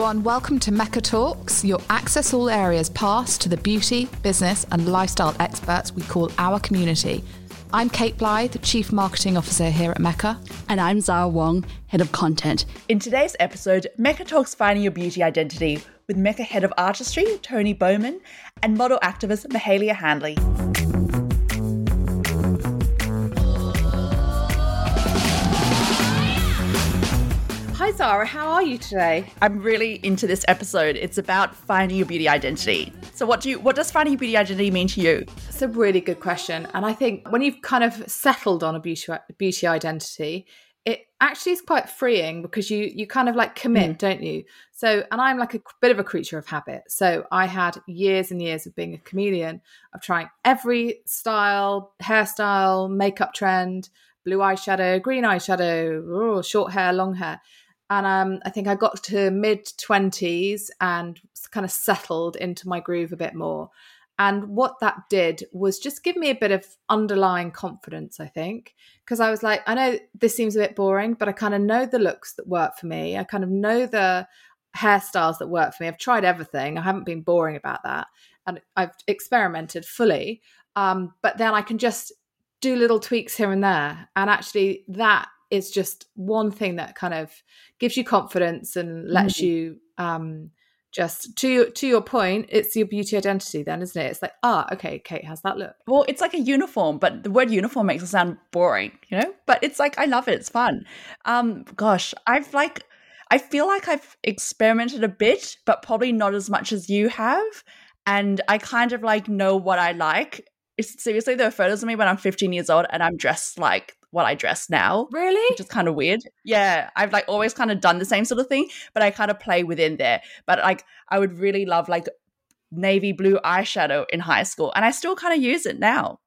everyone. Welcome to Mecca Talks, your access all areas pass to the beauty, business, and lifestyle experts we call our community. I'm Kate Blythe, Chief Marketing Officer here at Mecca. And I'm Zara Wong, Head of Content. In today's episode, Mecca talks finding your beauty identity with Mecca Head of Artistry, Tony Bowman, and model activist Mahalia Handley. Hi Zara, how are you today? I'm really into this episode. It's about finding your beauty identity. So what do you what does finding your beauty identity mean to you? It's a really good question. And I think when you've kind of settled on a beauty beauty identity, it actually is quite freeing because you you kind of like commit, mm. don't you? So and I'm like a bit of a creature of habit. So I had years and years of being a chameleon, of trying every style, hairstyle, makeup trend, blue eyeshadow, green eyeshadow, short hair, long hair and um, I think I got to mid 20s and kind of settled into my groove a bit more. And what that did was just give me a bit of underlying confidence, I think, because I was like, I know this seems a bit boring, but I kind of know the looks that work for me. I kind of know the hairstyles that work for me. I've tried everything. I haven't been boring about that. And I've experimented fully. Um, but then I can just do little tweaks here and there. And actually, that is just one thing that kind of gives you confidence and lets mm-hmm. you um just to your to your point it's your beauty identity then isn't it? It's like ah okay kate has that look. Well it's like a uniform but the word uniform makes it sound boring you know? But it's like i love it it's fun. Um gosh i've like i feel like i've experimented a bit but probably not as much as you have and i kind of like know what i like. Seriously there are photos of me when i'm 15 years old and i'm dressed like what I dress now. Really? Which is kind of weird. Yeah. I've like always kind of done the same sort of thing, but I kind of play within there. But like I would really love like navy blue eyeshadow in high school. And I still kind of use it now.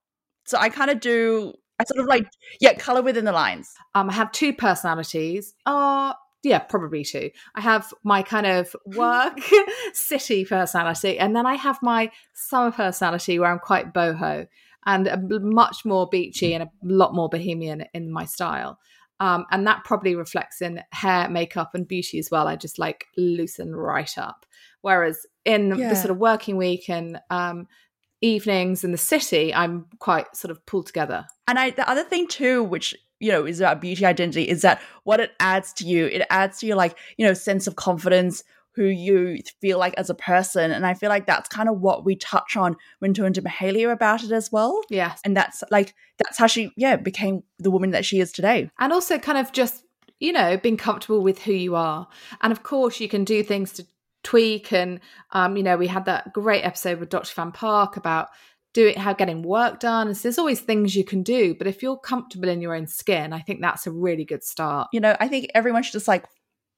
So I kind of do I sort of like yeah, color within the lines. Um I have two personalities. Uh yeah, probably two. I have my kind of work city personality, and then I have my summer personality where I'm quite boho and a, much more beachy and a lot more bohemian in my style. Um, and that probably reflects in hair, makeup, and beauty as well. I just like loosen right up. Whereas in yeah. the sort of working week and um, evenings in the city, I'm quite sort of pulled together. And I, the other thing too, which you know is about beauty identity, is that what it adds to you. It adds to your like you know sense of confidence, who you feel like as a person. And I feel like that's kind of what we touch on when talking to Mahalia about it as well. Yeah. And that's like, that's how she, yeah, became the woman that she is today. And also kind of just, you know, being comfortable with who you are. And of course, you can do things to tweak. And, um, you know, we had that great episode with Dr. Van Park about doing how getting work done. And so there's always things you can do. But if you're comfortable in your own skin, I think that's a really good start. You know, I think everyone should just like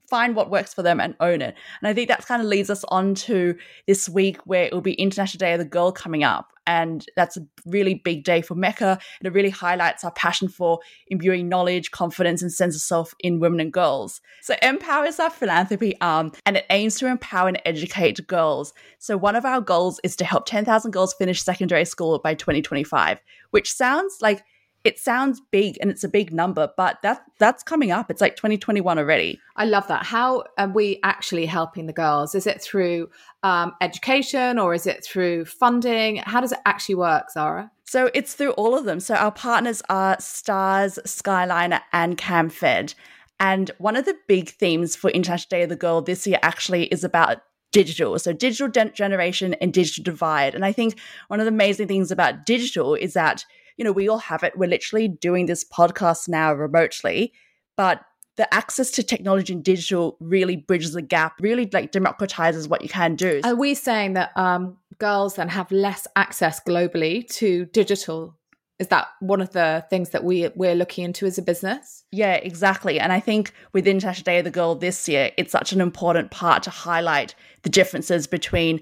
find what works for them and own it. And I think that kind of leads us on to this week where it will be International Day of the Girl coming up. And that's a really big day for Mecca. And it really highlights our passion for imbuing knowledge, confidence, and sense of self in women and girls. So M-Power is our philanthropy arm and it aims to empower and educate girls. So one of our goals is to help 10,000 girls finish secondary school by 2025, which sounds like it sounds big and it's a big number, but that that's coming up. It's like 2021 already. I love that. How are we actually helping the girls? Is it through um, education or is it through funding? How does it actually work, Zara? So it's through all of them. So our partners are Stars, Skyliner, and CamFed. And one of the big themes for International Day of the Girl this year actually is about digital. So digital de- generation and digital divide. And I think one of the amazing things about digital is that you know, we all have it. We're literally doing this podcast now remotely, but the access to technology and digital really bridges the gap, really like democratizes what you can do. Are we saying that um, girls then have less access globally to digital? Is that one of the things that we we're looking into as a business? Yeah, exactly. And I think with International Day of the Girl this year, it's such an important part to highlight the differences between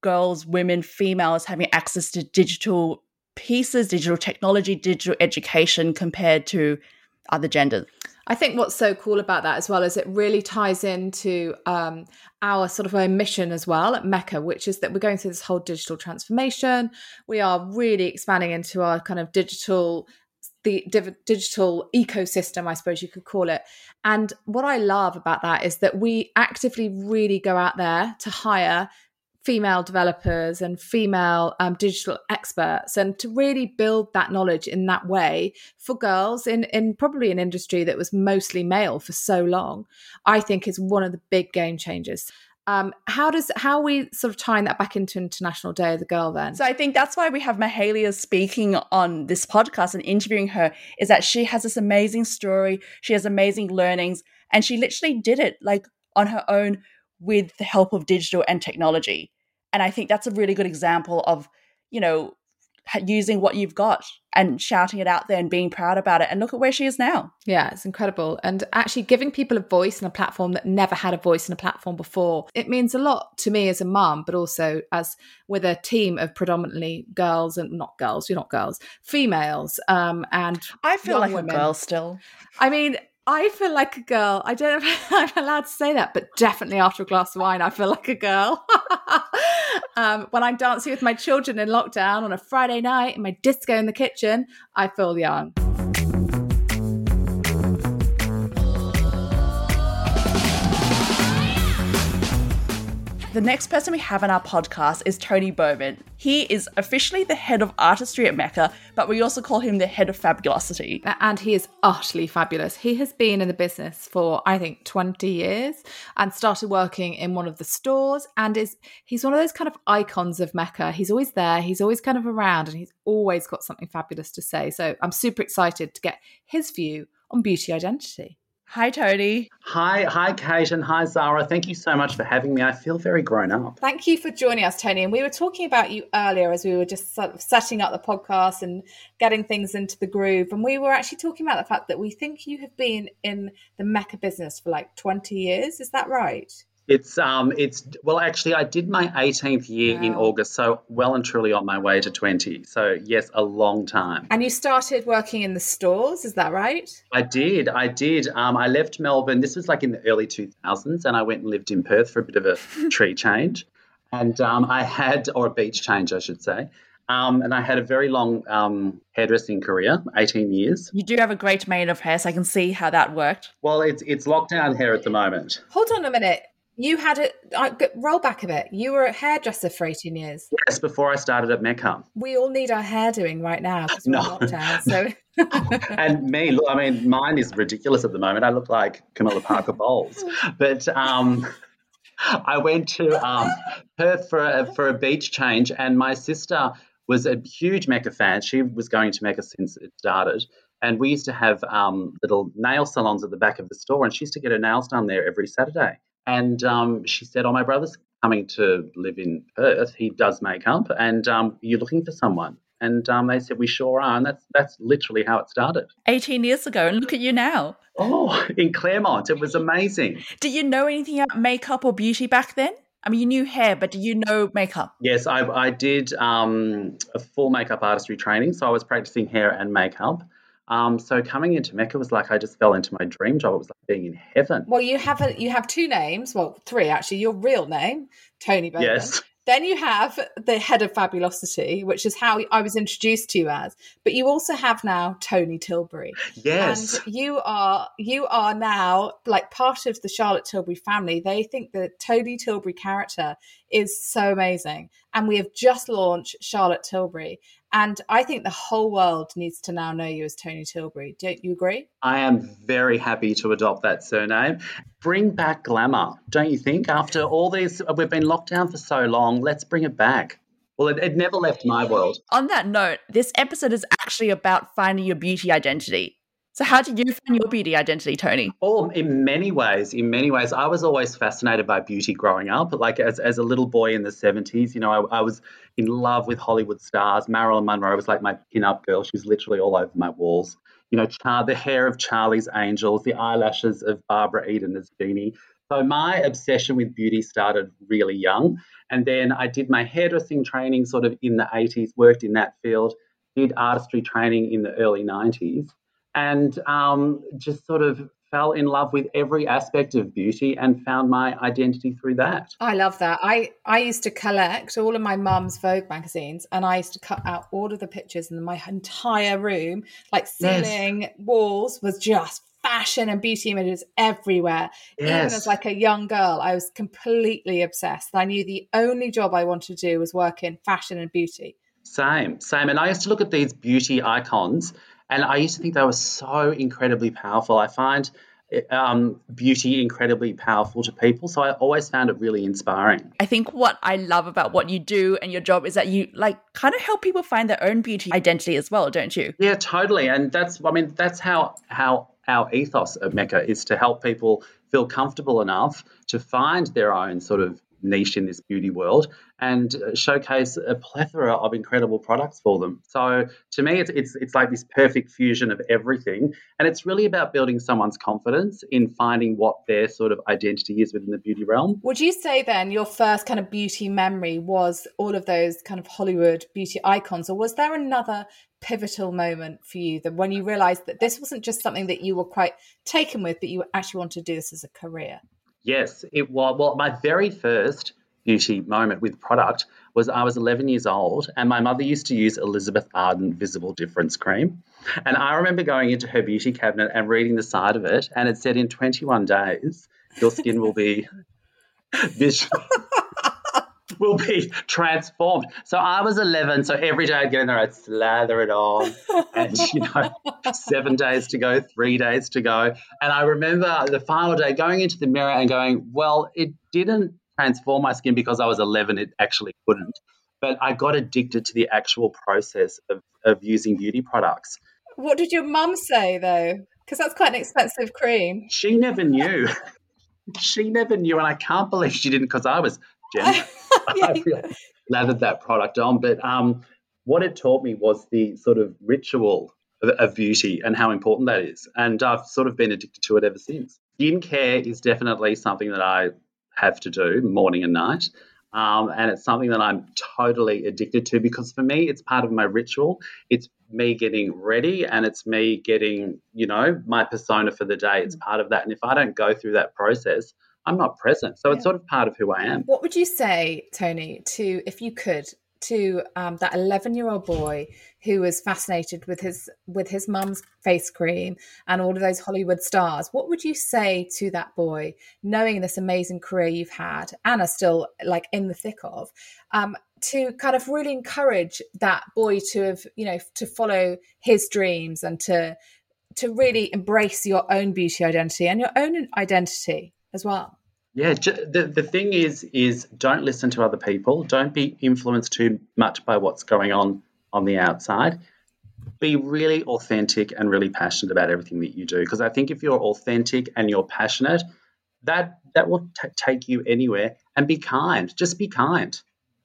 girls, women, females having access to digital pieces, digital technology, digital education compared to other genders. I think what's so cool about that as well is it really ties into um, our sort of own mission as well at Mecca, which is that we're going through this whole digital transformation. We are really expanding into our kind of digital the digital ecosystem, I suppose you could call it. And what I love about that is that we actively really go out there to hire female developers and female um, digital experts and to really build that knowledge in that way for girls in, in probably an industry that was mostly male for so long i think is one of the big game changers um, how does how are we sort of tying that back into International Day of the Girl then? So I think that's why we have Mahalia speaking on this podcast and interviewing her is that she has this amazing story, she has amazing learnings, and she literally did it like on her own with the help of digital and technology. And I think that's a really good example of, you know, using what you've got and shouting it out there and being proud about it. And look at where she is now. Yeah, it's incredible. And actually giving people a voice and a platform that never had a voice and a platform before, it means a lot to me as a mum, but also as with a team of predominantly girls and not girls, you're not girls, females. Um, and I feel like women. a girl still. I mean, I feel like a girl. I don't know if I'm allowed to say that, but definitely after a glass of wine, I feel like a girl. um, when I'm dancing with my children in lockdown on a Friday night in my disco in the kitchen, I feel young. The next person we have on our podcast is Tony Bowman. He is officially the head of artistry at Mecca, but we also call him the head of fabulosity. And he is utterly fabulous. He has been in the business for, I think, 20 years and started working in one of the stores and is he's one of those kind of icons of Mecca. He's always there, he's always kind of around, and he's always got something fabulous to say. So I'm super excited to get his view on beauty identity. Hi, Tony. Hi, hi, Kate, and hi, Zara. Thank you so much for having me. I feel very grown up. Thank you for joining us, Tony. And we were talking about you earlier as we were just sort of setting up the podcast and getting things into the groove. And we were actually talking about the fact that we think you have been in the Mecca business for like 20 years. Is that right? It's um, it's well, actually, I did my 18th year wow. in August, so well and truly on my way to 20. So yes, a long time. And you started working in the stores, is that right? I did, I did. Um, I left Melbourne. This was like in the early 2000s, and I went and lived in Perth for a bit of a tree change, and um, I had or a beach change, I should say. Um, and I had a very long um, hairdressing career, 18 years. You do have a great mane of hair, so I can see how that worked. Well, it's it's lockdown hair at the moment. Hold on a minute. You had a uh, roll back a bit. You were a hairdresser for eighteen years. Yes, before I started at Mecca. We all need our hair doing right now because we're no. lockdown. So. and me, look, I mean, mine is ridiculous at the moment. I look like Camilla Parker Bowles, but um, I went to um, Perth for a, for a beach change, and my sister was a huge Mecca fan. She was going to Mecca since it started. And we used to have um, little nail salons at the back of the store, and she used to get her nails done there every Saturday. And um, she said, Oh, my brother's coming to live in Perth. He does makeup, and um, you're looking for someone. And um, they said, We sure are. And that's, that's literally how it started. 18 years ago. And look at you now. Oh, in Claremont. It was amazing. Did you know anything about makeup or beauty back then? I mean, you knew hair, but do you know makeup? Yes, I, I did um, a full makeup artistry training. So I was practicing hair and makeup. Um, so coming into Mecca was like I just fell into my dream job. It was like being in heaven. Well, you have a, you have two names. Well, three actually. Your real name, Tony Bowman. Yes. Then you have the head of Fabulosity, which is how I was introduced to you as. But you also have now Tony Tilbury. Yes. And you are you are now like part of the Charlotte Tilbury family. They think that Tony Tilbury character is so amazing. And we have just launched Charlotte Tilbury. And I think the whole world needs to now know you as Tony Tilbury. Don't you agree? I am very happy to adopt that surname. Bring back glamour, don't you think? After all these, we've been locked down for so long, let's bring it back. Well, it, it never left my world. On that note, this episode is actually about finding your beauty identity. So, how did you find your beauty identity, Tony? Oh, in many ways. In many ways, I was always fascinated by beauty growing up. Like as, as a little boy in the seventies, you know, I, I, was in love with Hollywood stars. Marilyn Monroe was like my pin-up girl. She's literally all over my walls. You know, Char- the hair of Charlie's Angels, the eyelashes of Barbara Eden as Jeannie. So my obsession with beauty started really young, and then I did my hairdressing training sort of in the eighties. Worked in that field. Did artistry training in the early nineties and um, just sort of fell in love with every aspect of beauty and found my identity through that. I love that. I I used to collect all of my mum's Vogue magazines, and I used to cut out all of the pictures, and my entire room, like ceiling, yes. walls, was just fashion and beauty images everywhere. Yes. Even as like a young girl, I was completely obsessed. I knew the only job I wanted to do was work in fashion and beauty. Same, same. And I used to look at these beauty icons and I used to think they were so incredibly powerful. I find um, beauty incredibly powerful to people. So I always found it really inspiring. I think what I love about what you do and your job is that you like kind of help people find their own beauty identity as well, don't you? Yeah, totally. And that's I mean that's how how our ethos at Mecca is to help people feel comfortable enough to find their own sort of niche in this beauty world and uh, showcase a plethora of incredible products for them. So to me, it's, it's, it's like this perfect fusion of everything. And it's really about building someone's confidence in finding what their sort of identity is within the beauty realm. Would you say then your first kind of beauty memory was all of those kind of Hollywood beauty icons, or was there another pivotal moment for you that when you realized that this wasn't just something that you were quite taken with, but you actually wanted to do this as a career? Yes, it was. Well, my very first beauty moment with product was I was 11 years old and my mother used to use Elizabeth Arden Visible Difference Cream. And I remember going into her beauty cabinet and reading the side of it, and it said in 21 days, your skin will be visual. Will be transformed. So I was 11, so every day I'd get in there, I'd slather it on, and you know, seven days to go, three days to go. And I remember the final day going into the mirror and going, well, it didn't transform my skin because I was 11, it actually couldn't. But I got addicted to the actual process of, of using beauty products. What did your mum say though? Because that's quite an expensive cream. She never knew. she never knew, and I can't believe she didn't because I was Jen. I really lathered that product on. But um, what it taught me was the sort of ritual of, of, beauty and how important that is. And I've sort of been addicted to it ever since. Skincare is definitely something that I have to do morning and night. Um, and it's something that I'm totally addicted to because for me, it's part of my ritual. It's me getting ready and it's me getting, you know, my persona for the day. It's mm. part of that. And if I don't go through that process, I'm not present. So yeah. it's sort of part of who I am. What would you say, Tony, to if you could to um, that 11 year old boy who was fascinated with his with his mum's face cream and all of those hollywood stars what would you say to that boy knowing this amazing career you've had and are still like in the thick of um, to kind of really encourage that boy to have you know to follow his dreams and to to really embrace your own beauty identity and your own identity as well. Yeah, the, the thing is, is don't listen to other people. Don't be influenced too much by what's going on on the outside. Be really authentic and really passionate about everything that you do. Because I think if you're authentic and you're passionate, that that will t- take you anywhere. And be kind. Just be kind.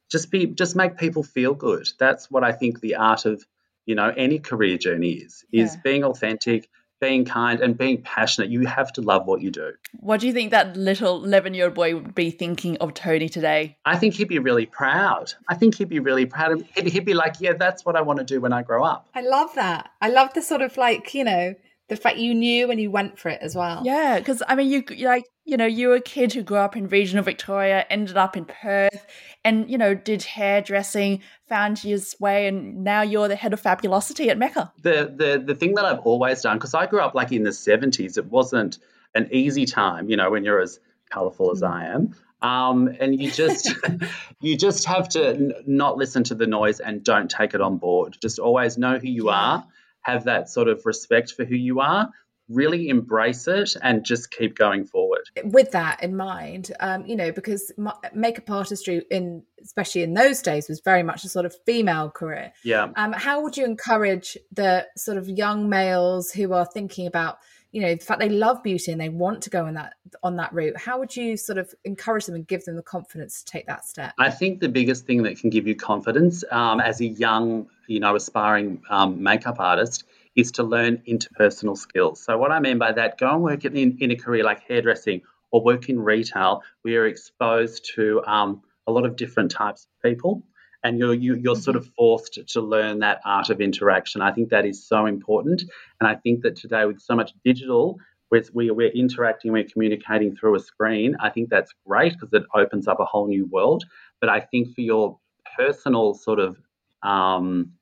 Just be. Just make people feel good. That's what I think the art of you know any career journey is. Is yeah. being authentic, being kind and being passionate. You have to love what you do. What do you think that little 11 year old boy would be thinking of Tony today? I think he'd be really proud. I think he'd be really proud. He'd, he'd be like, yeah, that's what I want to do when I grow up. I love that. I love the sort of like, you know, the fact you knew and you went for it as well. Yeah, because I mean, you like you know, you were a kid who grew up in regional Victoria, ended up in Perth, and you know, did hairdressing, found your way, and now you're the head of Fabulosity at Mecca. The the the thing that I've always done, because I grew up like in the seventies, it wasn't an easy time, you know, when you're as colourful as I am. Um, and you just you just have to n- not listen to the noise and don't take it on board. Just always know who you are, have that sort of respect for who you are, really embrace it and just keep going forward. With that in mind, um, you know, because makeup artistry in especially in those days was very much a sort of female career. Yeah. Um, how would you encourage the sort of young males who are thinking about you know the fact they love beauty and they want to go on that on that route how would you sort of encourage them and give them the confidence to take that step i think the biggest thing that can give you confidence um, as a young you know aspiring um, makeup artist is to learn interpersonal skills. So, what I mean by that, go and work in, in a career like hairdressing or work in retail, we are exposed to um, a lot of different types of people. And you're you, are you are sort of forced to learn that art of interaction. I think that is so important, and I think that today with so much digital we're, we're interacting, we're communicating through a screen, I think that's great because it opens up a whole new world. But I think for your personal sort of um,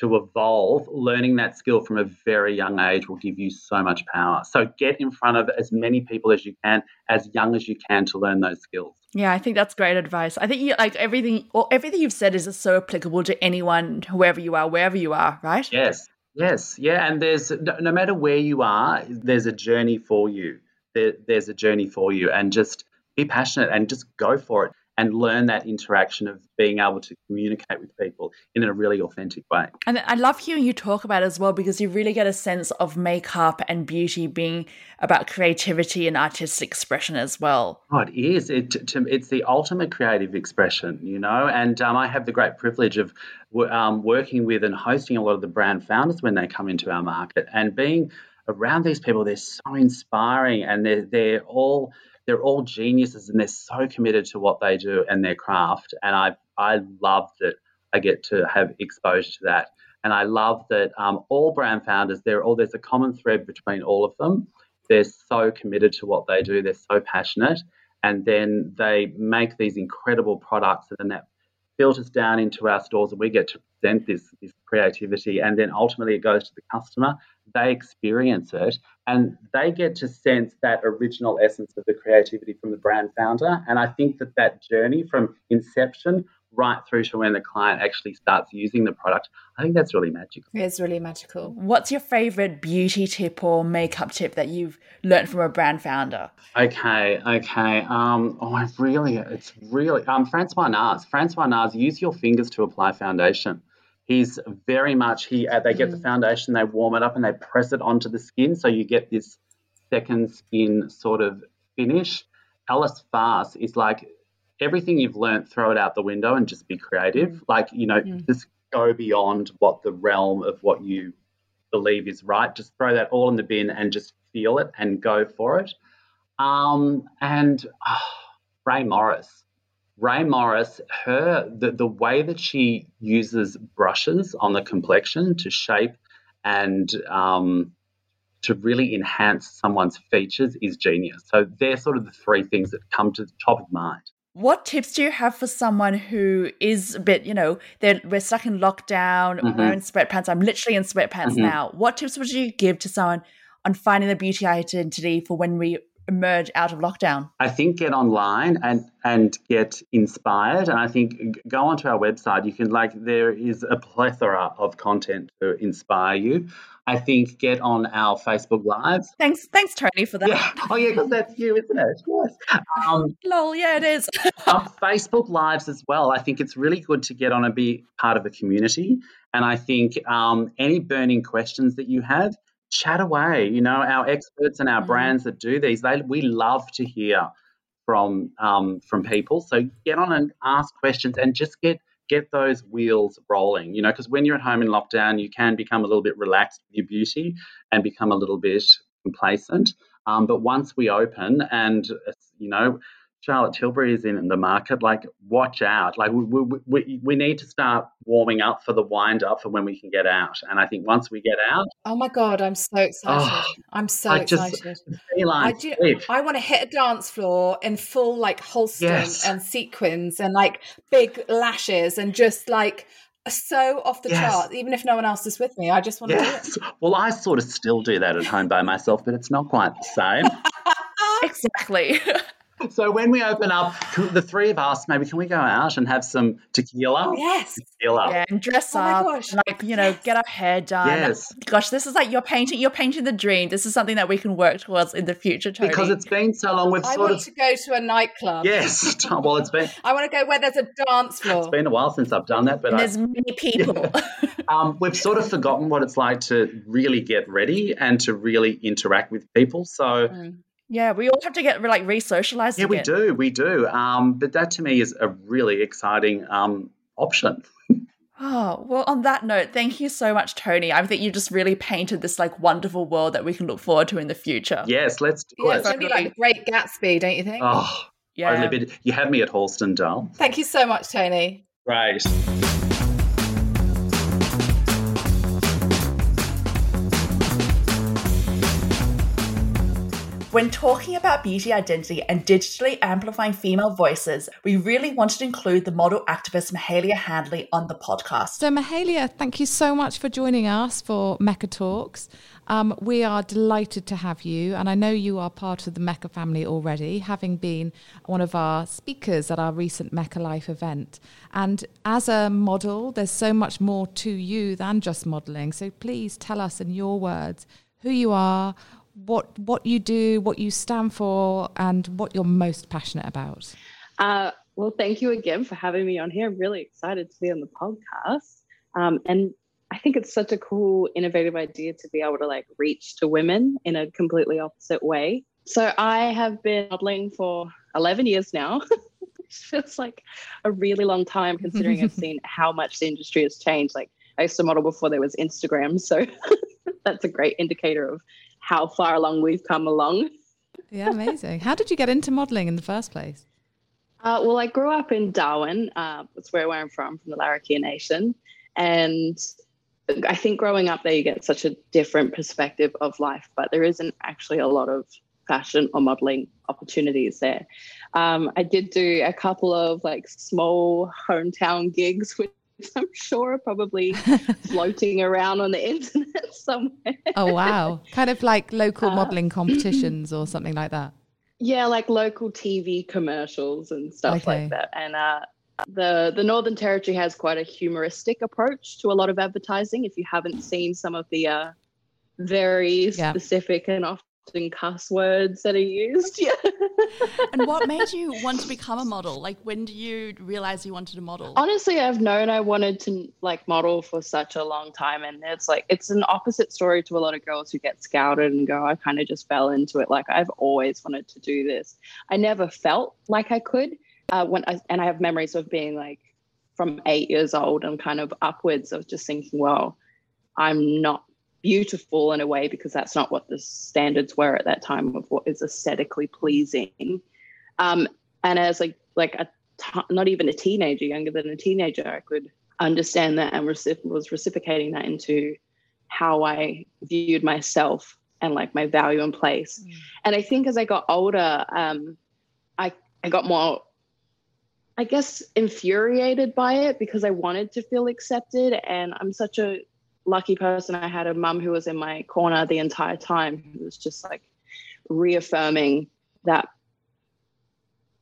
to evolve, learning that skill from a very young age will give you so much power. So get in front of as many people as you can, as young as you can, to learn those skills. Yeah, I think that's great advice. I think you like everything, or everything you've said is so applicable to anyone, whoever you are, wherever you are, right? Yes, yes, yeah. And there's no, matter where you are, there's a journey for you. There, there's a journey for you, and just be passionate and just go for it and learn that interaction of being able to communicate with people in a really authentic way. And I love hearing you talk about it as well because you really get a sense of makeup and beauty being about creativity and artistic expression as well. Oh, it is. It, to, it's the ultimate creative expression, you know. And um, I have the great privilege of um, working with and hosting a lot of the brand founders when they come into our market and being around these people. They're so inspiring and they're, they're all they're all geniuses and they're so committed to what they do and their craft. And I I love that I get to have exposure to that. And I love that um, all brand founders, they're all there's a common thread between all of them. They're so committed to what they do. They're so passionate, and then they make these incredible products, and then that filters down into our stores, and we get to present this this creativity, and then ultimately it goes to the customer, they experience it and they get to sense that original essence of the creativity from the brand founder. And I think that that journey from inception right through to when the client actually starts using the product, I think that's really magical. It's really magical. What's your favorite beauty tip or makeup tip that you've learned from a brand founder? Okay, okay. Um, oh, I really, it's really, um, Francois Nars. Francois Nars, use your fingers to apply foundation. He's very much he. Uh, they get mm. the foundation, they warm it up, and they press it onto the skin, so you get this second skin sort of finish. Alice Fast is like everything you've learned, throw it out the window and just be creative. Mm. Like you know, mm. just go beyond what the realm of what you believe is right. Just throw that all in the bin and just feel it and go for it. Um, and oh, Rae Morris. Rae Morris, her the, the way that she uses brushes on the complexion to shape and um, to really enhance someone's features is genius. So they're sort of the three things that come to the top of mind. What tips do you have for someone who is a bit, you know, we're stuck in lockdown, mm-hmm. we're in sweatpants, I'm literally in sweatpants mm-hmm. now. What tips would you give to someone on finding the beauty identity for when we emerge out of lockdown? I think get online and and get inspired. And I think go onto our website. You can like there is a plethora of content to inspire you. I think get on our Facebook Lives. Thanks, thanks, Tony, for that. Yeah. Oh yeah, because that's you, isn't it? Yes. Um, Lol, yeah, it is. um, Facebook Lives as well. I think it's really good to get on and be part of a community. And I think um, any burning questions that you have, chat away. You know, our experts and our mm. brands that do these, they we love to hear from um, from people. So get on and ask questions and just get get those wheels rolling. You know, because when you're at home in lockdown, you can become a little bit relaxed with your beauty and become a little bit complacent. Um, but once we open and you know Charlotte Tilbury is in the market, like watch out. Like we, we, we, we need to start warming up for the wind up for when we can get out. And I think once we get out, oh my god, I'm so excited! Oh, I'm so I excited. I do. I want to hit a dance floor in full like Halston yes. and sequins and like big lashes and just like so off the yes. chart, even if no one else is with me. I just want yes. to do it. Well, I sort of still do that at home by myself, but it's not quite the same. exactly. so when we open up, the three of us, maybe can we go out and have some tequila? Yes. Tequila. Yeah, and dress oh up. And like, you know, get our hair done. Yes. Gosh, this is like you're painting you're painting the dream. This is something that we can work towards in the future, Tony. Because it's been so long we've I sort want of to go to a nightclub. Yes. Well it's been I want to go where there's a dance floor. It's been a while since I've done that, but I, there's many people. Yeah. um, we've sort of forgotten what it's like to really get ready and to really interact with people. So mm yeah, we all have to get like re-socialized. Yeah, again. we do, we do. Um, but that to me is a really exciting um, option. Oh, well, on that note, thank you so much, Tony. I think you just really painted this like wonderful world that we can look forward to in the future. Yes, let's do yeah, it. It's going to be like the Great Gatsby, don't you think? Oh, yeah. Bit, you had me at Halston, Dal. Thank you so much, Tony. Right. When talking about beauty identity and digitally amplifying female voices, we really wanted to include the model activist Mahalia Handley on the podcast. So, Mahalia, thank you so much for joining us for Mecca Talks. Um, we are delighted to have you, and I know you are part of the Mecca family already, having been one of our speakers at our recent Mecca Life event. And as a model, there's so much more to you than just modeling. So, please tell us in your words who you are, what what you do, what you stand for, and what you're most passionate about. Uh, well, thank you again for having me on here. I'm really excited to be on the podcast. Um, and I think it's such a cool, innovative idea to be able to like reach to women in a completely opposite way. So I have been modeling for 11 years now. It feels like a really long time considering I've seen how much the industry has changed. Like I used to model before there was Instagram. So that's a great indicator of how far along we've come along. Yeah, amazing. how did you get into modeling in the first place? Uh, well, I grew up in Darwin. Uh, that's where, where I'm from, from the Larrakia Nation. And I think growing up there, you get such a different perspective of life, but there isn't actually a lot of fashion or modeling opportunities there. Um, I did do a couple of like small hometown gigs, which I'm sure are probably floating around on the internet somewhere. Oh, wow. Kind of like local uh, modeling competitions or something like that. Yeah, like local TV commercials and stuff okay. like that. And uh, the the Northern Territory has quite a humoristic approach to a lot of advertising. If you haven't seen some of the uh, very yeah. specific and often cuss words that are used. Yeah. And what made you want to become a model? Like, when do you realize you wanted to model? Honestly, I've known I wanted to like model for such a long time, and it's like it's an opposite story to a lot of girls who get scouted and go, "I kind of just fell into it." Like, I've always wanted to do this. I never felt like I could. Uh, when I, and I have memories of being like from eight years old and kind of upwards of just thinking, well, I'm not beautiful in a way because that's not what the standards were at that time of what is aesthetically pleasing. Um, and as like like a t- not even a teenager, younger than a teenager, I could understand that and recip- was reciprocating that into how I viewed myself and like my value and place. Mm. And I think as I got older, um, I I got more I guess infuriated by it because I wanted to feel accepted and I'm such a lucky person. I had a mum who was in my corner the entire time, who was just like reaffirming that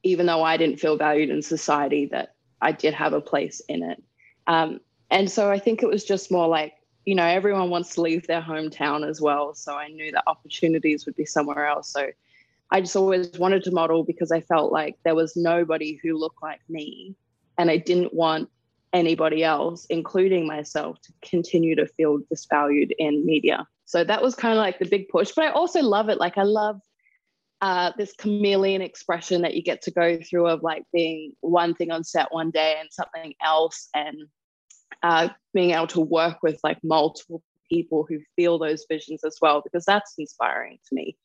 even though I didn't feel valued in society, that I did have a place in it. Um, and so I think it was just more like, you know, everyone wants to leave their hometown as well. So I knew that opportunities would be somewhere else. So I just always wanted to model because I felt like there was nobody who looked like me. And I didn't want anybody else, including myself, to continue to feel disvalued in media. So that was kind of like the big push. But I also love it. Like I love uh, this chameleon expression that you get to go through of like being one thing on set one day and something else, and uh, being able to work with like multiple people who feel those visions as well, because that's inspiring to me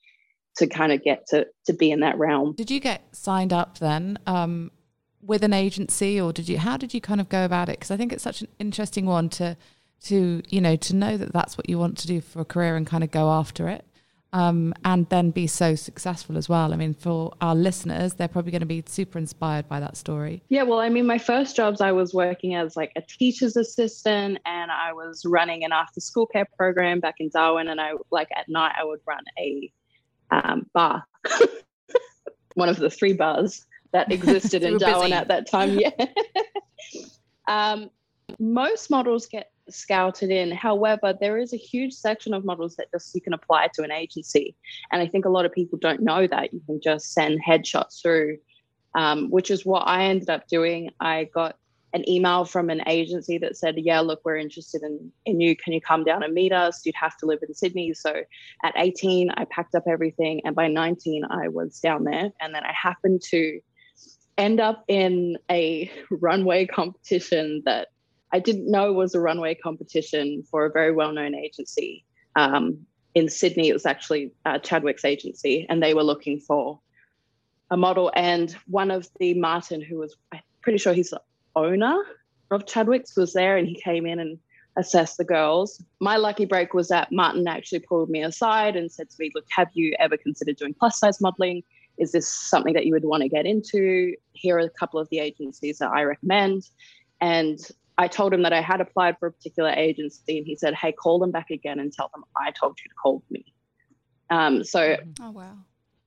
to kind of get to to be in that realm. Did you get signed up then? Um, with an agency or did you how did you kind of go about it? Because i think it's such an interesting one to to you know to know that that's what you want to do for a career and kind of go after it um, and then be so successful as well. I mean for our listeners they're probably going to be super inspired by that story. Yeah well i mean my first jobs i was working as like a teacher's assistant and i was running an after school care program back in darwin and i like at night i would run a um, bar. One of the three bars that existed in Darwin busy. at that time. Yeah. um, most models get scouted in. However, there is a huge section of models that just you can apply to an agency. And I think a lot of people don't know that. You can just send headshots through, um, which is what I ended up doing. I got an email from an agency that said, Yeah, look, we're interested in, in you. Can you come down and meet us? You'd have to live in Sydney. So at 18, I packed up everything. And by 19, I was down there. And then I happened to end up in a runway competition that I didn't know was a runway competition for a very well known agency. Um, in Sydney, it was actually uh, Chadwick's agency, and they were looking for a model. And one of the Martin, who was, I'm pretty sure he's the owner of Chadwick's, was there, and he came in and assessed the girls. My lucky break was that Martin actually pulled me aside and said to me, Look, have you ever considered doing plus size modeling? Is this something that you would want to get into? Here are a couple of the agencies that I recommend. And I told him that I had applied for a particular agency, and he said, Hey, call them back again and tell them I told you to call me. Um, so, oh, wow.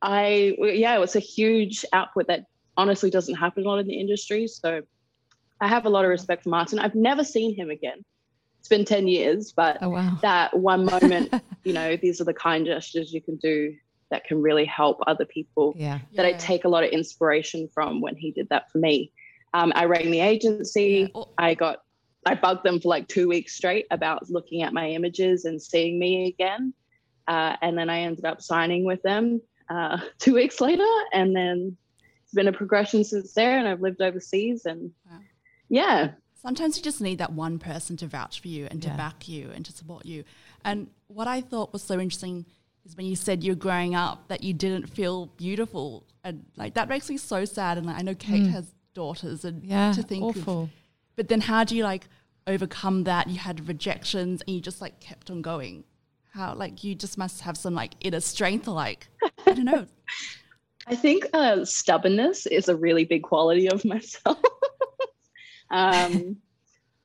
I, yeah, it was a huge output that honestly doesn't happen a lot in the industry. So, I have a lot of respect for Martin. I've never seen him again it's been 10 years, but oh, wow. that one moment, you know, these are the kind gestures you can do that can really help other people yeah. that yeah. I take a lot of inspiration from when he did that for me. Um, I rang the agency. Yeah. I got, I bugged them for like two weeks straight about looking at my images and seeing me again. Uh, and then I ended up signing with them uh, two weeks later. And then it's been a progression since there. And I've lived overseas. And wow. yeah, Sometimes you just need that one person to vouch for you and to back you and to support you. And what I thought was so interesting is when you said you're growing up that you didn't feel beautiful. And like that makes me so sad. And like, I know Kate mm. has daughters and yeah, to think awful. Of, but then how do you like overcome that? You had rejections and you just like kept on going. How like you just must have some like inner strength like I don't know. I think uh, stubbornness is a really big quality of myself. Um,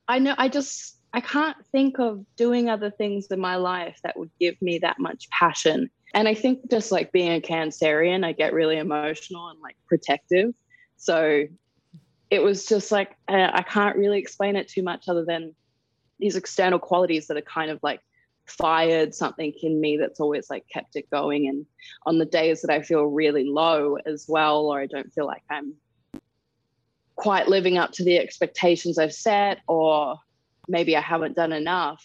I know I just I can't think of doing other things in my life that would give me that much passion. And I think just like being a Cancerian, I get really emotional and like protective. So it was just like I can't really explain it too much other than these external qualities that are kind of like fired something in me that's always like kept it going and on the days that I feel really low as well or I don't feel like I'm quite living up to the expectations I've set, or maybe I haven't done enough.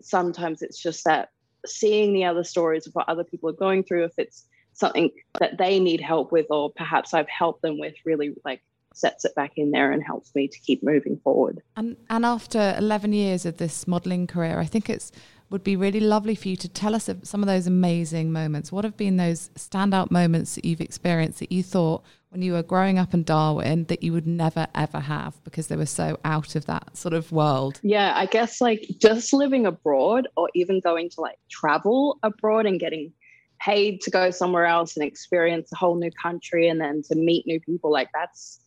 Sometimes it's just that seeing the other stories of what other people are going through, if it's something that they need help with, or perhaps I've helped them with, really like sets it back in there and helps me to keep moving forward. And and after 11 years of this modeling career, I think it's would be really lovely for you to tell us some of those amazing moments. What have been those standout moments that you've experienced that you thought when you were growing up in Darwin that you would never ever have because they were so out of that sort of world? Yeah, I guess like just living abroad or even going to like travel abroad and getting paid to go somewhere else and experience a whole new country and then to meet new people like that's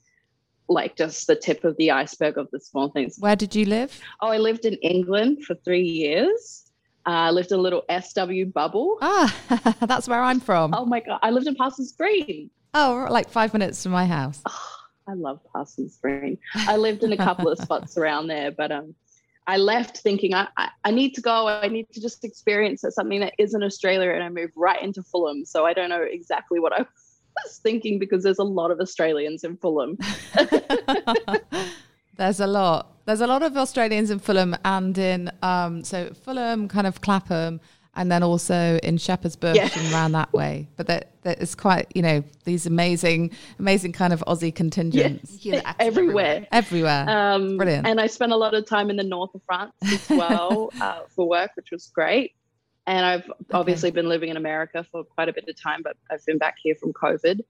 like just the tip of the iceberg of the small things. Where did you live? Oh, I lived in England for three years. I uh, lived in a little SW bubble. Ah, that's where I'm from. Oh my God. I lived in Parsons Green. Oh, like five minutes from my house. Oh, I love Parsons Green. I lived in a couple of spots around there, but um, I left thinking I, I, I, need to go. I need to just experience something that isn't Australia, and I moved right into Fulham. So I don't know exactly what I was thinking because there's a lot of Australians in Fulham. there's a lot. There's a lot of Australians in Fulham and in um, so Fulham, kind of Clapham, and then also in Shepherd's Bush yeah. and around that way. But that that is quite you know these amazing, amazing kind of Aussie contingents yeah. everywhere, everywhere. Um, Brilliant. And I spent a lot of time in the north of France as well uh, for work, which was great. And I've okay. obviously been living in America for quite a bit of time, but I've been back here from COVID.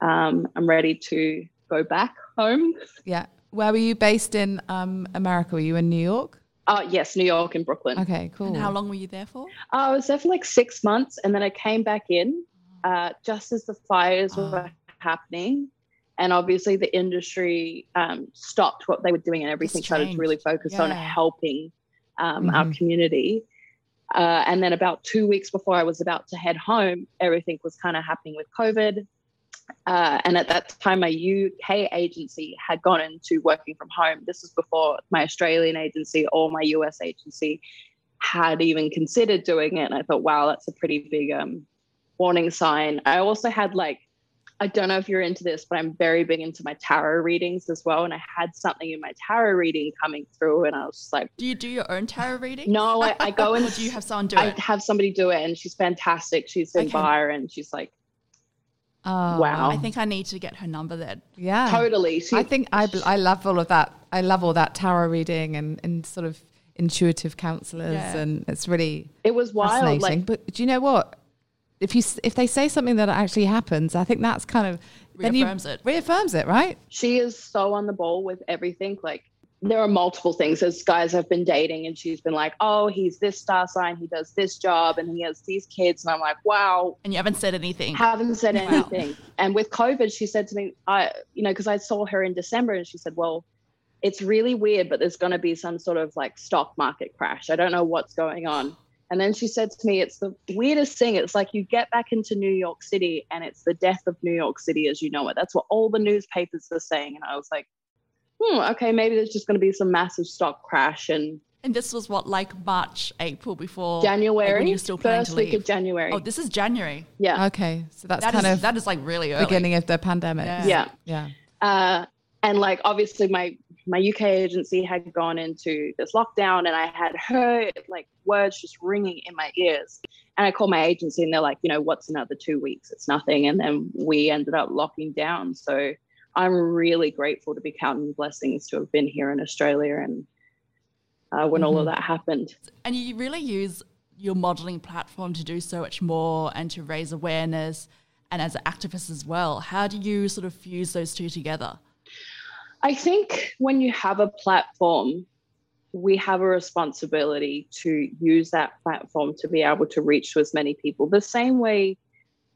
Um, I'm ready to go back home. Yeah. Where were you based in um, America? Were you in New York? Uh, yes, New York and Brooklyn. Okay, cool. And how long were you there for? Uh, I was there for like six months, and then I came back in uh, just as the fires oh. were happening. And obviously, the industry um, stopped what they were doing, and everything started to really focus yeah. on helping um, mm-hmm. our community. Uh, and then, about two weeks before I was about to head home, everything was kind of happening with COVID. Uh, and at that time, my UK agency had gone into working from home. This was before my Australian agency or my US agency had even considered doing it. And I thought, wow, that's a pretty big um, warning sign. I also had like, I don't know if you're into this, but I'm very big into my tarot readings as well. And I had something in my tarot reading coming through, and I was just like, Do you do your own tarot reading? No, I, I go and do you have someone do I it? I have somebody do it, and she's fantastic. She's in okay. Byron. She's like, Oh, wow. I think I need to get her number then. Yeah. Totally. She, I think I, I love all of that. I love all that tarot reading and, and sort of intuitive counselors. Yeah. And it's really it was wild. Like, but do you know what? If you if they say something that actually happens, I think that's kind of reaffirms it. Reaffirms it, right? She is so on the ball with everything. Like there are multiple things. As guys have been dating, and she's been like, "Oh, he's this star sign. He does this job, and he has these kids." And I'm like, "Wow." And you haven't said anything. Haven't said anything. and with COVID, she said to me, "I, you know, because I saw her in December, and she said, well." It's really weird, but there's going to be some sort of like stock market crash. I don't know what's going on. And then she said to me, It's the weirdest thing. It's like you get back into New York City and it's the death of New York City as you know it. That's what all the newspapers are saying. And I was like, hmm, okay, maybe there's just going to be some massive stock crash and. And this was what, like March, April before January. Like you're still planning first to week of January. Oh, this is January. yeah, Okay, so that's That kind is of that is like really early. beginning of the pandemic. Yeah. yeah. Yeah. Uh, and like obviously my my UK agency had gone into this lockdown, and I had heard like words just ringing in my ears. And I called my agency, and they're like, you know, what's another two weeks? It's nothing. And then we ended up locking down. So I'm really grateful to be counting blessings to have been here in Australia and uh, when all of that happened. And you really use your modeling platform to do so much more and to raise awareness and as an activist as well. How do you sort of fuse those two together? I think when you have a platform, we have a responsibility to use that platform to be able to reach to as many people. The same way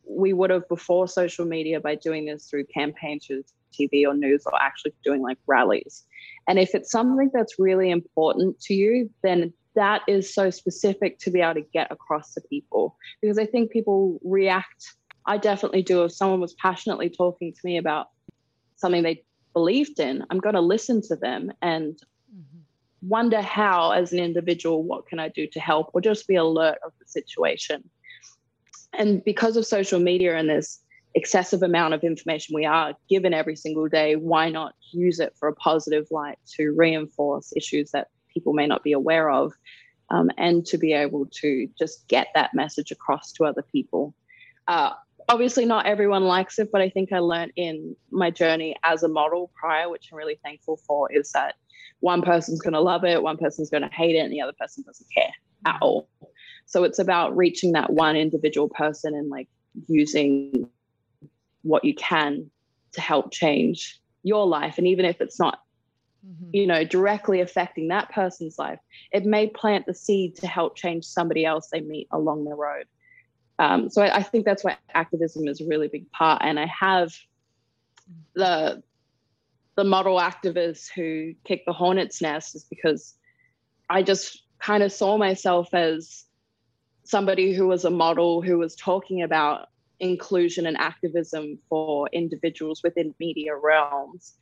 we would have before social media by doing this through campaigns through TV or news or actually doing like rallies. And if it's something that's really important to you, then that is so specific to be able to get across to people. Because I think people react. I definitely do. If someone was passionately talking to me about something they believed in, I'm going to listen to them and mm-hmm. wonder how, as an individual, what can I do to help or just be alert of the situation. And because of social media and this excessive amount of information we are given every single day, why not use it for a positive light to reinforce issues that people may not be aware of um, and to be able to just get that message across to other people? Uh, obviously not everyone likes it, but I think I learned in my journey as a model prior, which I'm really thankful for, is that one person's going to love it, one person's going to hate it, and the other person doesn't care at all. So it's about reaching that one individual person and like using what you can to help change your life. And even if it's not, you know, directly affecting that person's life, it may plant the seed to help change somebody else they meet along the road. Um, so I, I think that's why activism is a really big part. And I have the the model activists who kick the hornet's nest is because I just kind of saw myself as somebody who was a model who was talking about inclusion and activism for individuals within media realms.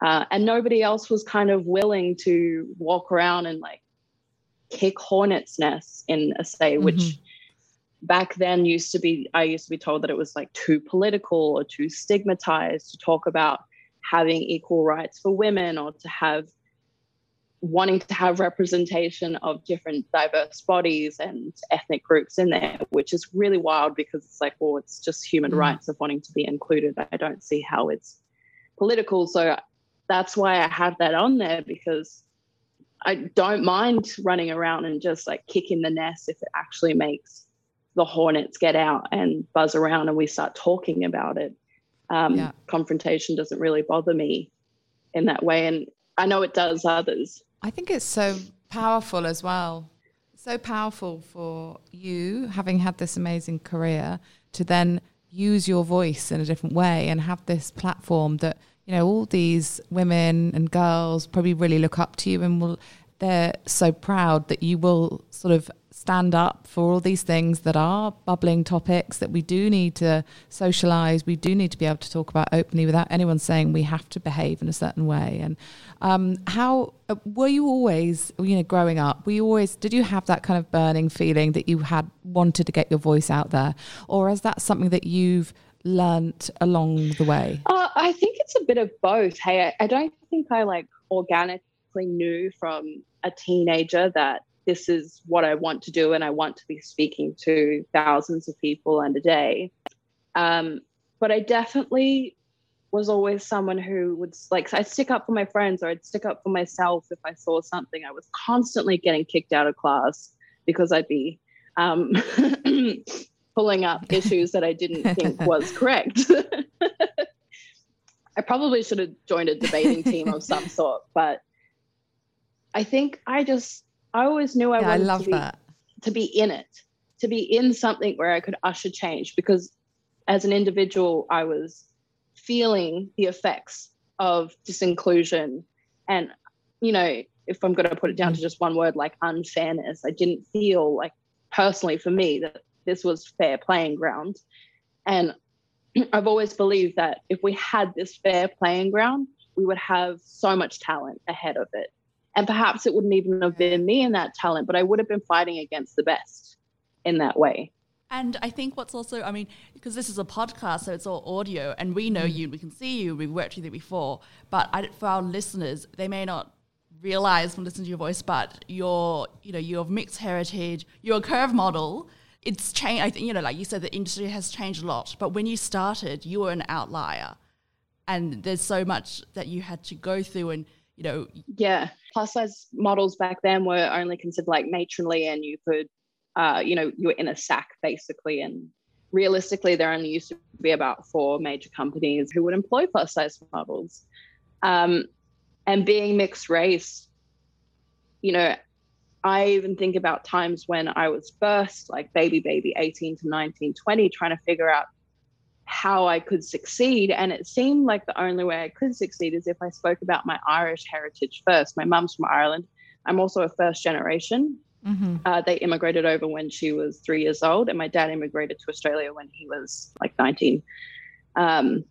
Uh, and nobody else was kind of willing to walk around and like kick hornets' nests in a say, which back then used to be I used to be told that it was like too political or too stigmatized to talk about having equal rights for women or to have wanting to have representation of different diverse bodies and ethnic groups in there, which is really wild because it's like, well, it's just human rights of wanting to be included. I don't see how it's political. So that's why I have that on there because I don't mind running around and just like kicking the nest if it actually makes the hornets get out and buzz around and we start talking about it. Um, Yeah. Confrontation doesn't really bother me in that way. And I know it does others. I think it's so powerful as well. So powerful for you, having had this amazing career, to then use your voice in a different way and have this platform that, you know, all these women and girls probably really look up to you and will, they're so proud that you will sort of stand up for all these things that are bubbling topics that we do need to socialize. We do need to be able to talk about openly without anyone saying we have to behave in a certain way. And um, how uh, were you always, you know, growing up? Were you always, did you have that kind of burning feeling that you had wanted to get your voice out there? Or is that something that you've learnt along the way? Uh, I think it's a bit of both. Hey, I, I don't think I like organically knew from a teenager that this is what I want to do and I want to be speaking to thousands of people in a day. Um, but I definitely was always someone who would like I'd stick up for my friends or I'd stick up for myself if I saw something. I was constantly getting kicked out of class because I'd be um, pulling up issues that I didn't think was correct. I probably should have joined a debating team of some sort, but I think I just I always knew I Yeah, I wanted love to be that. to be in it, to be in something where I could usher change because as an individual, I was feeling the effects of disinclusion and, you know, if I'm going to put it down to just one word, like unfairness, I didn't feel like personally for me that this was fair playing ground. And I've always believed that if we had this fair playing ground, we would have so much talent ahead of it. And perhaps it wouldn't even have been me in that talent, but I would have been fighting against the best in that way. And I think what's also, I mean, because this is a podcast, so it's all audio, and we know mm. you, we can see you, we've worked with you before. But I, for our listeners, they may not realize from listening to your voice, but you're, you know, you're of mixed heritage, you're a curve model. It's changed. I think, you know, like you said, the industry has changed a lot. But when you started, you were an outlier, and there's so much that you had to go through, and you know, Yeah. Plus size models back then were only considered like matronly and you could, uh, you know, you were in a sack basically. And realistically, there only used to be about four major companies who would employ plus size models. Um, and being mixed race, you know, I even think about times when I was first, like baby, baby, 18 to 19, 20, trying to figure out how I could succeed. And it seemed like the only way I could succeed is if I spoke about my Irish heritage first. My mum's from Ireland. I'm also a first generation. Mm-hmm. Uh, they immigrated over when she was three years old, and my dad immigrated to Australia when he was like 19. Um,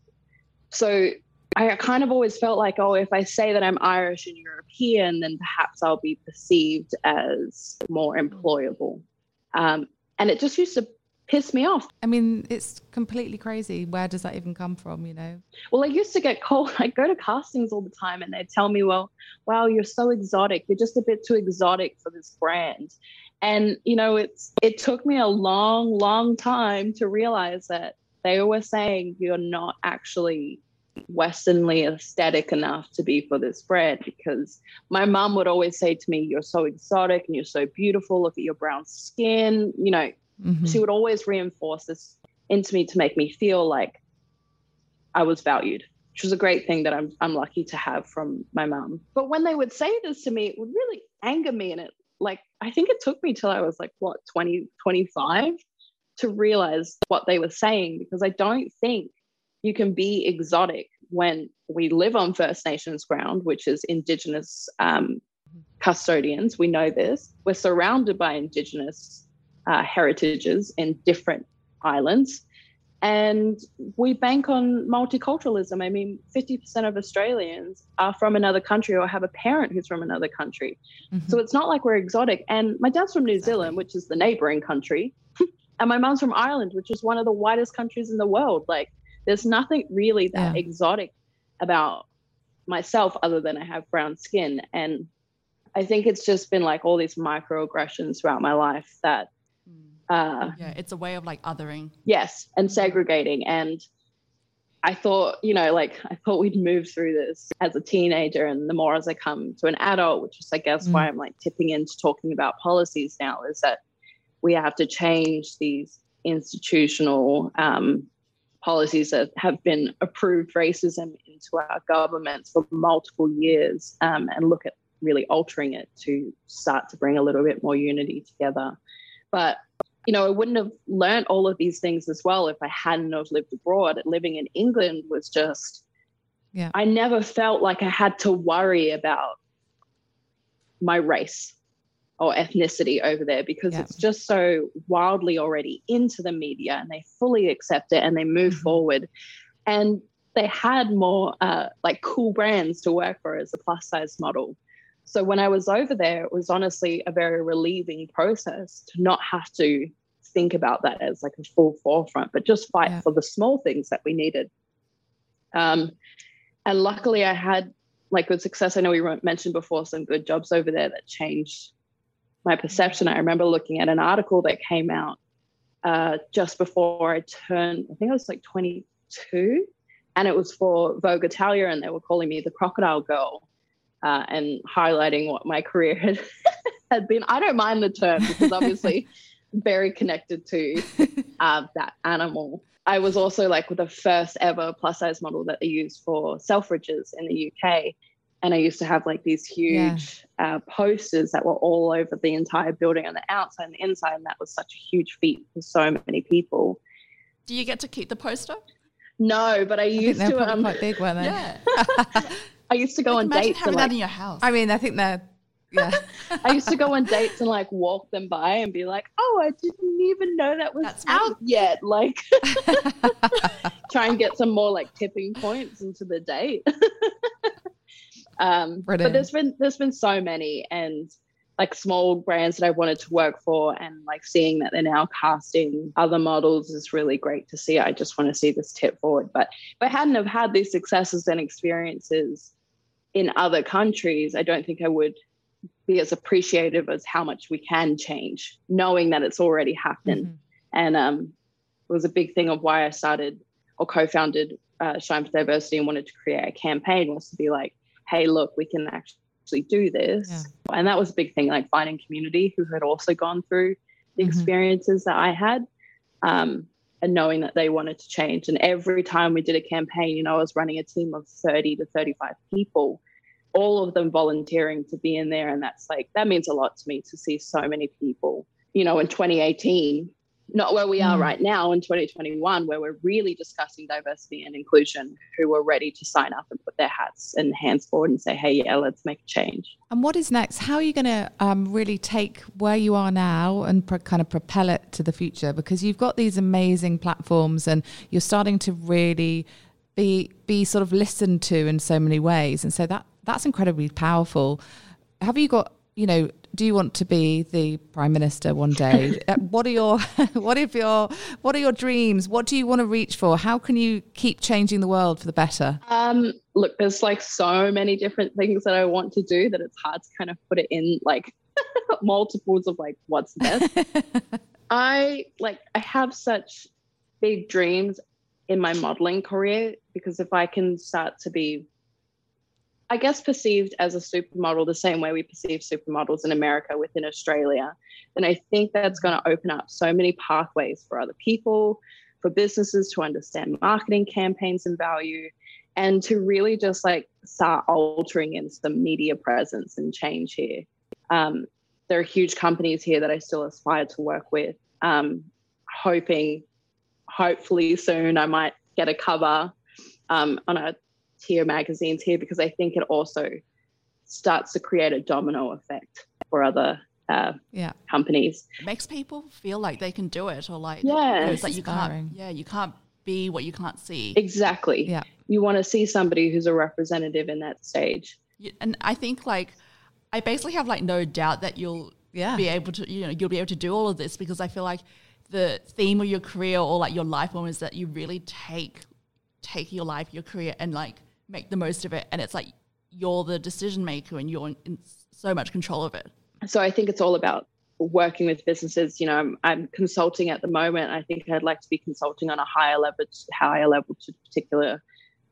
so I kind of always felt like, oh, if I say that I'm Irish and European, then perhaps I'll be perceived as more employable. Um, and it just used to piss me off. I mean, it's completely crazy. Where does that even come from? You know? Well, I used to get called. I go to castings all the time, and they'd tell me, "Well, wow, you're so exotic. You're just a bit too exotic for this brand." And you know, it's it took me a long, long time to realize that they were saying you're not actually westernly aesthetic enough to be for this brand because my mom would always say to me you're so exotic and you're so beautiful look at your brown skin you know Mhm. she would always reinforce this into me to make me feel like I was valued, which was a great thing that I'm I'm lucky to have from my mum. But when they would say this to me, it would really anger me and it like I think it took me till I was like what 20 25 to realize what they were saying because I don't think you can be exotic when we live on First Nations ground, which is Indigenous um, custodians. We know this. We're surrounded by Indigenous uh, heritages in different islands. And we bank on multiculturalism. I mean, 50% of Australians are from another country or have a parent who's from another country. Mhm. So it's not like we're exotic. And my dad's from New Zealand, which is the neighboring country. and my mom's from Ireland, which is one of the whitest countries in the world. Like, there's nothing really that Yeah. exotic about myself other than I have brown skin. And I think it's just been like all these microaggressions throughout my life that, uh, yeah, it's a way of like othering. yes, and segregating. And I thought, you know, like I thought we'd move through this as a teenager. And the more as I come to an adult, which is, I guess, why I'm like tipping into talking about policies now, is that we have to change these institutional um, policies that have been approved racism into our governments for multiple years um, and look at really altering it to start to bring a little bit more unity together. But you know, I wouldn't have learned all of these things as well if I hadn't have lived abroad. Living in England was just, Yeah. I never felt like I had to worry about my race or ethnicity over there because Yeah. it's just so wildly already into the media and they fully accept it and they move Mhm. forward. And they had more uh, like cool brands to work for as a plus size model. So when I was over there, it was honestly a very relieving process to not have to think about that as like a full forefront, but just fight Yeah. for the small things that we needed. Um, and luckily, I had like good success. I know we mentioned before some good jobs over there that changed my perception. I remember looking at an article that came out uh, just before I turned, I think I was like 22, and it was for Vogue Italia, and they were calling me the crocodile girl uh, and highlighting what my career had, had been. I don't mind the term because obviously very connected to uh, that animal. I was also like the first ever plus size model that they used for Selfridges in the UK. and I used to have like these huge yeah. uh, posters that were all over the entire building on the outside and the inside, and that was such a huge feat for so many people. Do you get to keep the poster? No, but I, I used to. Um, quite big, weren't they? Yeah. I used to go on dates. Having and, like, that in your house. I mean, I think they're. Yeah. I used to go on dates and like walk them by and be like, "Oh, I didn't even know that was That's out me. yet." Like, try and get some more like tipping points into the date. um, but there's been there's been so many and like small brands that I wanted to work for and like seeing that they're now casting other models is really great to see. I just want to see this tip forward. But if I hadn't have had these successes and experiences in other countries, I don't think I would be as appreciative as how much we can change, knowing that it's already happened. Mm-hmm. And um, it was a big thing of why I started or co-founded uh, Shine for Diversity and wanted to create a campaign was to be like, hey, look, we can actually do this. Yeah. And that was a big thing, like finding community who had also gone through the mm-hmm. experiences that I had. Um, and knowing that they wanted to change. And every time we did a campaign, you know, I was running a team of 30 to 35 people, all of them volunteering to be in there. And that's like, that means a lot to me to see so many people. You know, in 2018, not where we are mm. right now in 2021 where we're really discussing diversity and inclusion who are ready to sign up and put their hats and hands forward and say hey yeah let's make a change and what is next how are you going to um, really take where you are now and pro- kind of propel it to the future because you've got these amazing platforms and you're starting to really be be sort of listened to in so many ways and so that that's incredibly powerful have you got you know, do you want to be the prime minister one day? Uh, what are your what if your what are your dreams? What do you want to reach for? How can you keep changing the world for the better? Um, look, there's like so many different things that I want to do that it's hard to kind of put it in like multiples of like what's best. I like I have such big dreams in my modeling career because if I can start to be I guess, perceived as a supermodel the same way we perceive supermodels in America within Australia, then I think that's going to open up so many pathways for other people, for businesses to understand marketing campaigns and value, and to really just like start altering in some media presence and change here. Um, there are huge companies here that I still aspire to work with, um, hoping, hopefully soon, I might get a cover um, on our tier magazines here because I think it also starts to create a domino effect for other uh, yeah. companies. It makes people feel like they can do it or like yeah, you know, it's like you can't yeah you can't be what you can't see. Exactly. Yeah. You want to see somebody who's a representative in that stage. And I think like I basically have like no doubt that you'll yeah. be able to you know you'll be able to do all of this because I feel like the theme of your career or like your life form is that you really take take your life, your career, and like make the most of it. And it's like you're the decision maker and you're in so much control of it. So I think it's all about working with businesses. You know, I'm, I'm consulting at the moment. I think I'd like to be consulting on a higher level, higher level to particular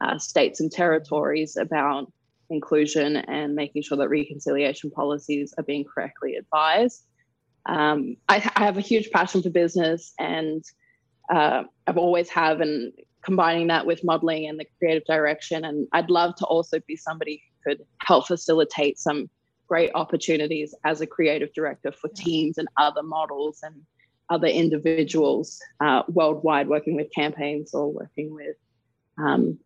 uh, states and territories about inclusion and making sure that reconciliation policies are being correctly advised. Um, I, I, have a huge passion for business and uh, I've always have, and combining that with modeling and the creative direction. And I'd love to also be somebody who could help facilitate some great opportunities as a creative director for teams and other models and other individuals uh, worldwide working with campaigns or working with um,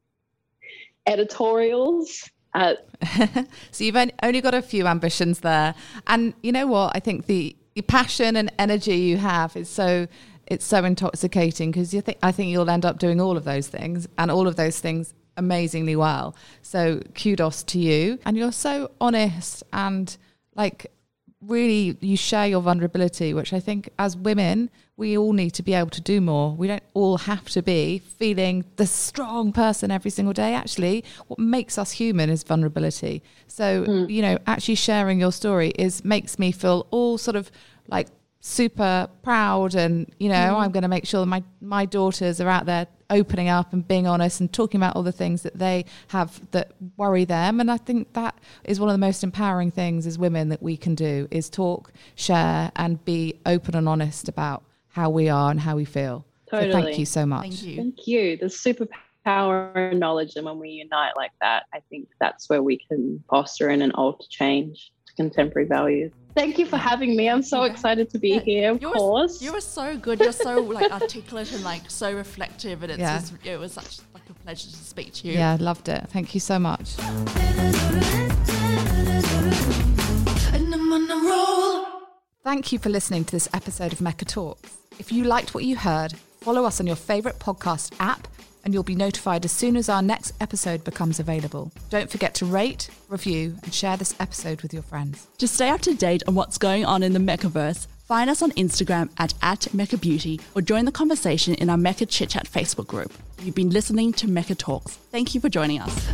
editorials. Uh, so you've only got a few ambitions there. And you know what? I think the passion and energy you have is so it's so intoxicating because you think I think you'll end up doing all of those things and all of those things amazingly well. So kudos to you. And you're so honest and like really you share your vulnerability, which I think as women, we all need to be able to do more. We don't all have to be feeling the strong person every single day. Actually, what makes us human is vulnerability. So, mm. you know, actually sharing your story is makes me feel all sort of like super proud and you know mm. i'm going to make sure that my my daughters are out there opening up and being honest and talking about all the things that they have that worry them and i think that is one of the most empowering things as women that we can do is talk share and be open and honest about how we are and how we feel totally so thank you so much thank you thank you that's super power and knowledge. And when we unite like that, I think that's where we can foster in and alter change to contemporary values. Thank you for having me. I'm so excited to be Yeah. here, of You course. you were so good. You're so like articulate and like so reflective, and it's Yeah. just, it was such like a pleasure to speak to you. Yeah, loved it. Thank you so much. Thank you for listening to this episode of Mecca Talks. If you liked what you heard, follow us on your favourite podcast app and you'll be notified as soon as our next episode becomes available. Don't forget to rate, review, and share this episode with your friends. To stay up to date on what's going on in the Meccaverse, find us on Instagram at, at Mecca Beauty or join the conversation in our Mecca Chit Chat Facebook group. You've been listening to Mecca Talks. Thank you for joining us.